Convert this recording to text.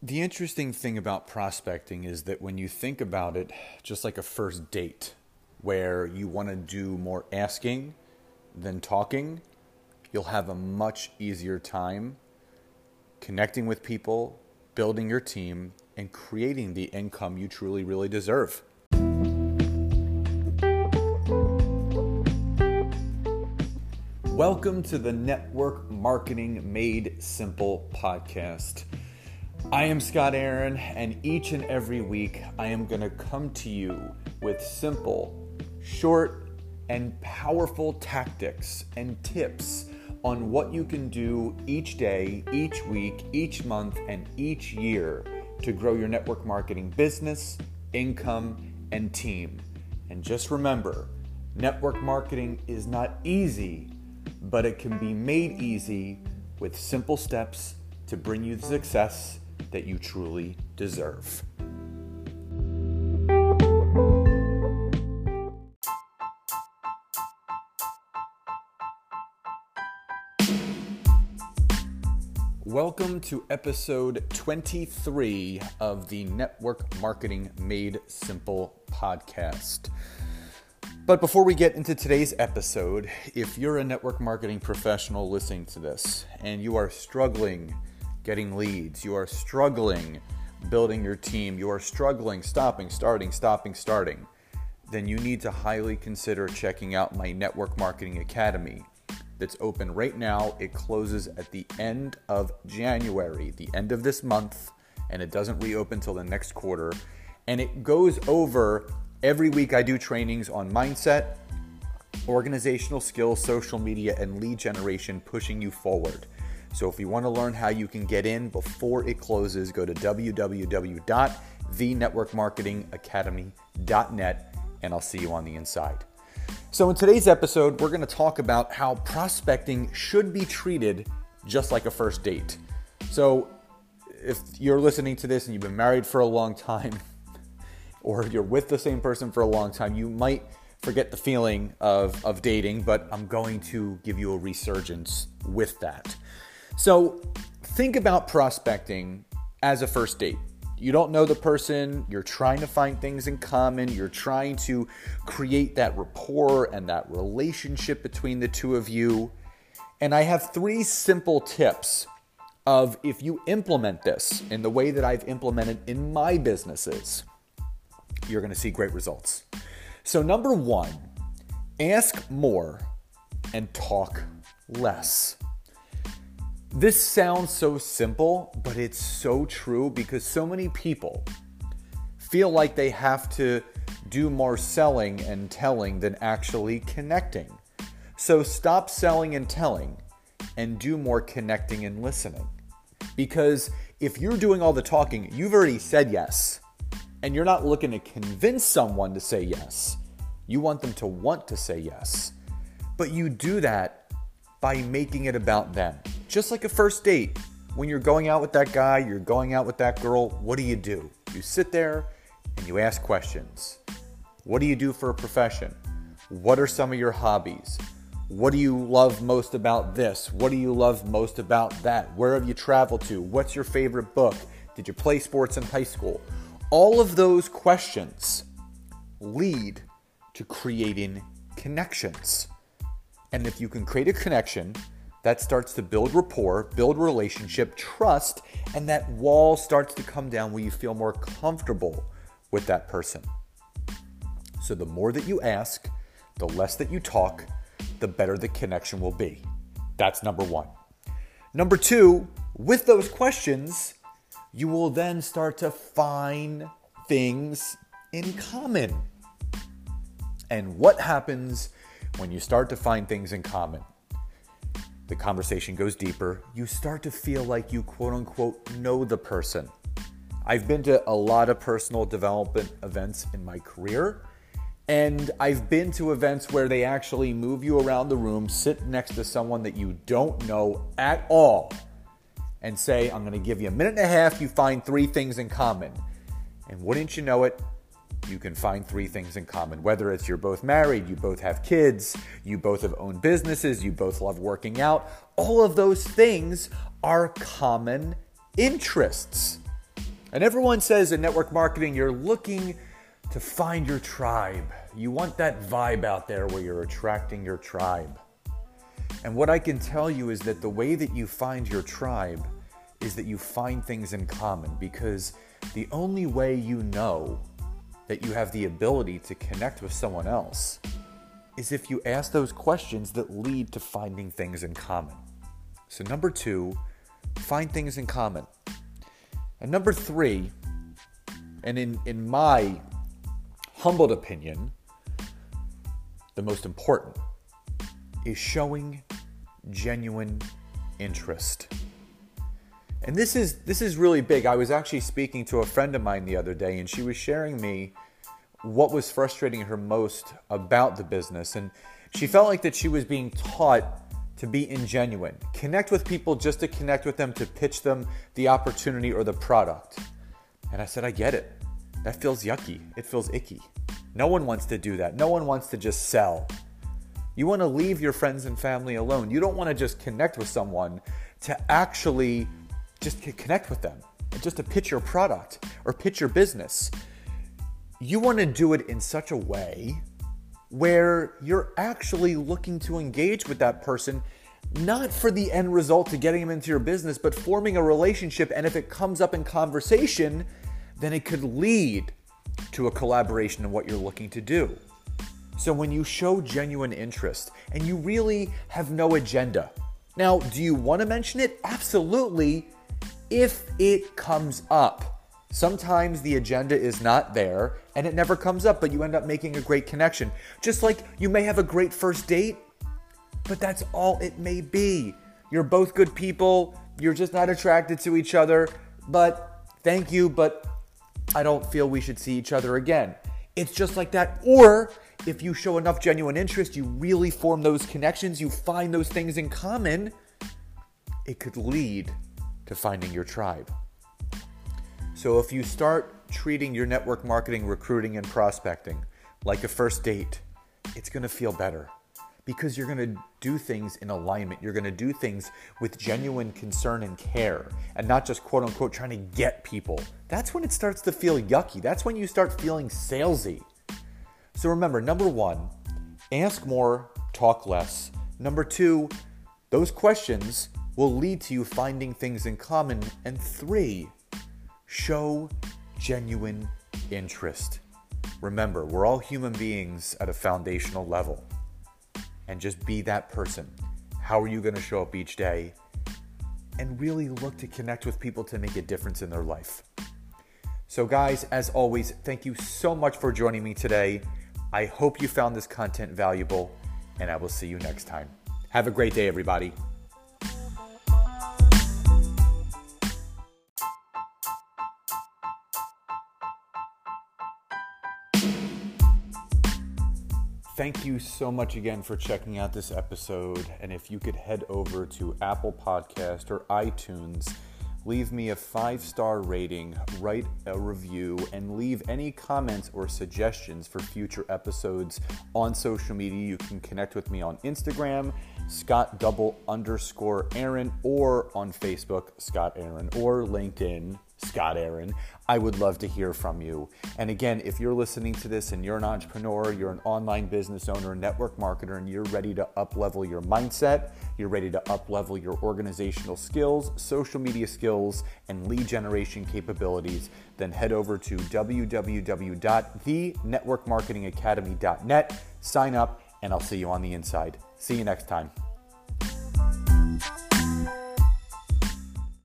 The interesting thing about prospecting is that when you think about it, just like a first date, where you want to do more asking than talking, you'll have a much easier time connecting with people, building your team, and creating the income you truly, really deserve. Welcome to the Network Marketing Made Simple podcast. I am Scott Aaron, and each and every week I am going to come to you with simple, short, and powerful tactics and tips on what you can do each day, each week, each month, and each year to grow your network marketing business, income, and team. And just remember, network marketing is not easy but it can be made easy with simple steps to bring you success that you truly deserve. Welcome to episode 23 of the Network Marketing Made Simple podcast. But before we get into today's episode, if you're a network marketing professional listening to this and you are struggling getting leads, you are struggling building your team, you are struggling stopping, starting, stopping, starting, then you need to highly consider checking out my Network Marketing Academy that's open right now. It closes at the end of January, the end of this month, and it doesn't reopen until the next quarter. And it goes over Every week, I do trainings on mindset, organizational skills, social media, and lead generation, pushing you forward. So, if you want to learn how you can get in before it closes, go to www.thenetworkmarketingacademy.net and I'll see you on the inside. So, in today's episode, we're going to talk about how prospecting should be treated just like a first date. So, if you're listening to this and you've been married for a long time, or you're with the same person for a long time, you might forget the feeling of, of dating, but I'm going to give you a resurgence with that. So think about prospecting as a first date. You don't know the person, you're trying to find things in common, you're trying to create that rapport and that relationship between the two of you. And I have three simple tips of if you implement this in the way that I've implemented in my businesses, you're going to see great results. So, number one, ask more and talk less. This sounds so simple, but it's so true because so many people feel like they have to do more selling and telling than actually connecting. So stop selling and telling and do more connecting and listening. Because if you're doing all the talking, you've already said yes and you're not looking to convince someone to say yes. You want them to want to say yes. But you do that by making it about them. Just like a first date. When you're going out with that guy, you're going out with that girl, what do you do? You sit there and you ask questions. What do you do for a profession? What are some of your hobbies? What do you love most about this? What do you love most about that? Where have you traveled to? What's your favorite book? Did you play sports in high school? All of those questions lead to creating connections. And if you can create a connection, that starts to build rapport, build relationship, trust, and that wall starts to come down where you feel more comfortable with that person. So the more that you ask, the less that you talk, the better the connection will be. That's number one. Number two, with those questions, you will then start to find things in common. And what happens when you start to find things in common? The conversation goes deeper. You start to feel like you quote unquote know the person. I've been to a lot of personal development events in my career, and I've been to events where they actually move you around the room, sit next to someone that you don't know at all, and say, I'm to give you a minute and a half, you find three things in common. And wouldn't you know it, you can find three things in common. Whether it's you're both married, you both have kids, you both have owned businesses, you both love working out, all of those things are common interests. And everyone says in network marketing, you're looking to find your tribe. You want that vibe out there where you're attracting your tribe. And what I can tell you is that the way that you find your tribe is that you find things in common because the only way you know that you have the ability to connect with someone else is if you ask those questions that lead to finding things in common. So, number two, find things in common. And number three, and in, in my humbled opinion, the most important is showing genuine interest. And this is this is really big. I was actually speaking to a friend of mine the other day and she was sharing me what was frustrating her most about the business and she felt like that she was being taught to be ingenuine. Connect with people just to connect with them to pitch them the opportunity or the product. And I said, I get it. That feels yucky. It feels icky. No one wants to do that. No one wants to just sell. You want to leave your friends and family alone. You don't want to just connect with someone to actually just to connect with them, just to pitch your product or pitch your business. You want to do it in such a way where you're actually looking to engage with that person, not for the end result to getting them into your business, but forming a relationship. And if it comes up in conversation, then it could lead to a collaboration in what you're looking to do. So when you show genuine interest and you really have no agenda, now, do you want to mention it? Absolutely, if it comes up. Sometimes the agenda is not there and it never comes up, but you end up making a great connection. Just like you may have a great first date, but that's all it may be. You're both good people, you're just not attracted to each other, but thank you, but I don't feel we should see each other again. It's just like that. Or if you show enough genuine interest, you really form those connections, you find those things in common, it could lead to finding your tribe. So if you start treating your network marketing, recruiting, and prospecting like a first date, it's going to feel better because you're going to do things in alignment. You're going to do things with genuine concern and care and not just quote unquote trying to get people. That's when it starts to feel yucky. That's when you start feeling salesy. So remember, number one, ask more, talk less. Number two, those questions will lead to you finding things in common. And three, show genuine interest. Remember, we're all human beings at a foundational level and just be that person. How are you going to show up each day? And really look to connect with people to make a difference in their life. So, guys, as always, thank you so much for joining me today. I hope you found this content valuable, and I will see you next time. Have a great day, everybody. Thank you so much again for checking out this episode. And if you could head over to Apple Podcast or iTunes, leave me a five star rating, write a review, and leave any comments or suggestions for future episodes on social media. You can connect with me on Instagram, Scott double underscore Aaron, or on Facebook, Scott Aaron, or LinkedIn, Scott Aaron. I would love to hear from you. And again, if you're listening to this and you're an entrepreneur, you're an online business owner, network marketer, and you're ready to up level your mindset, you're ready to up level your organizational skills, social media skills, and lead generation capabilities, then head over to www.thenetworkmarketingacademy.net, sign up, and I'll see you on the inside. See you next time.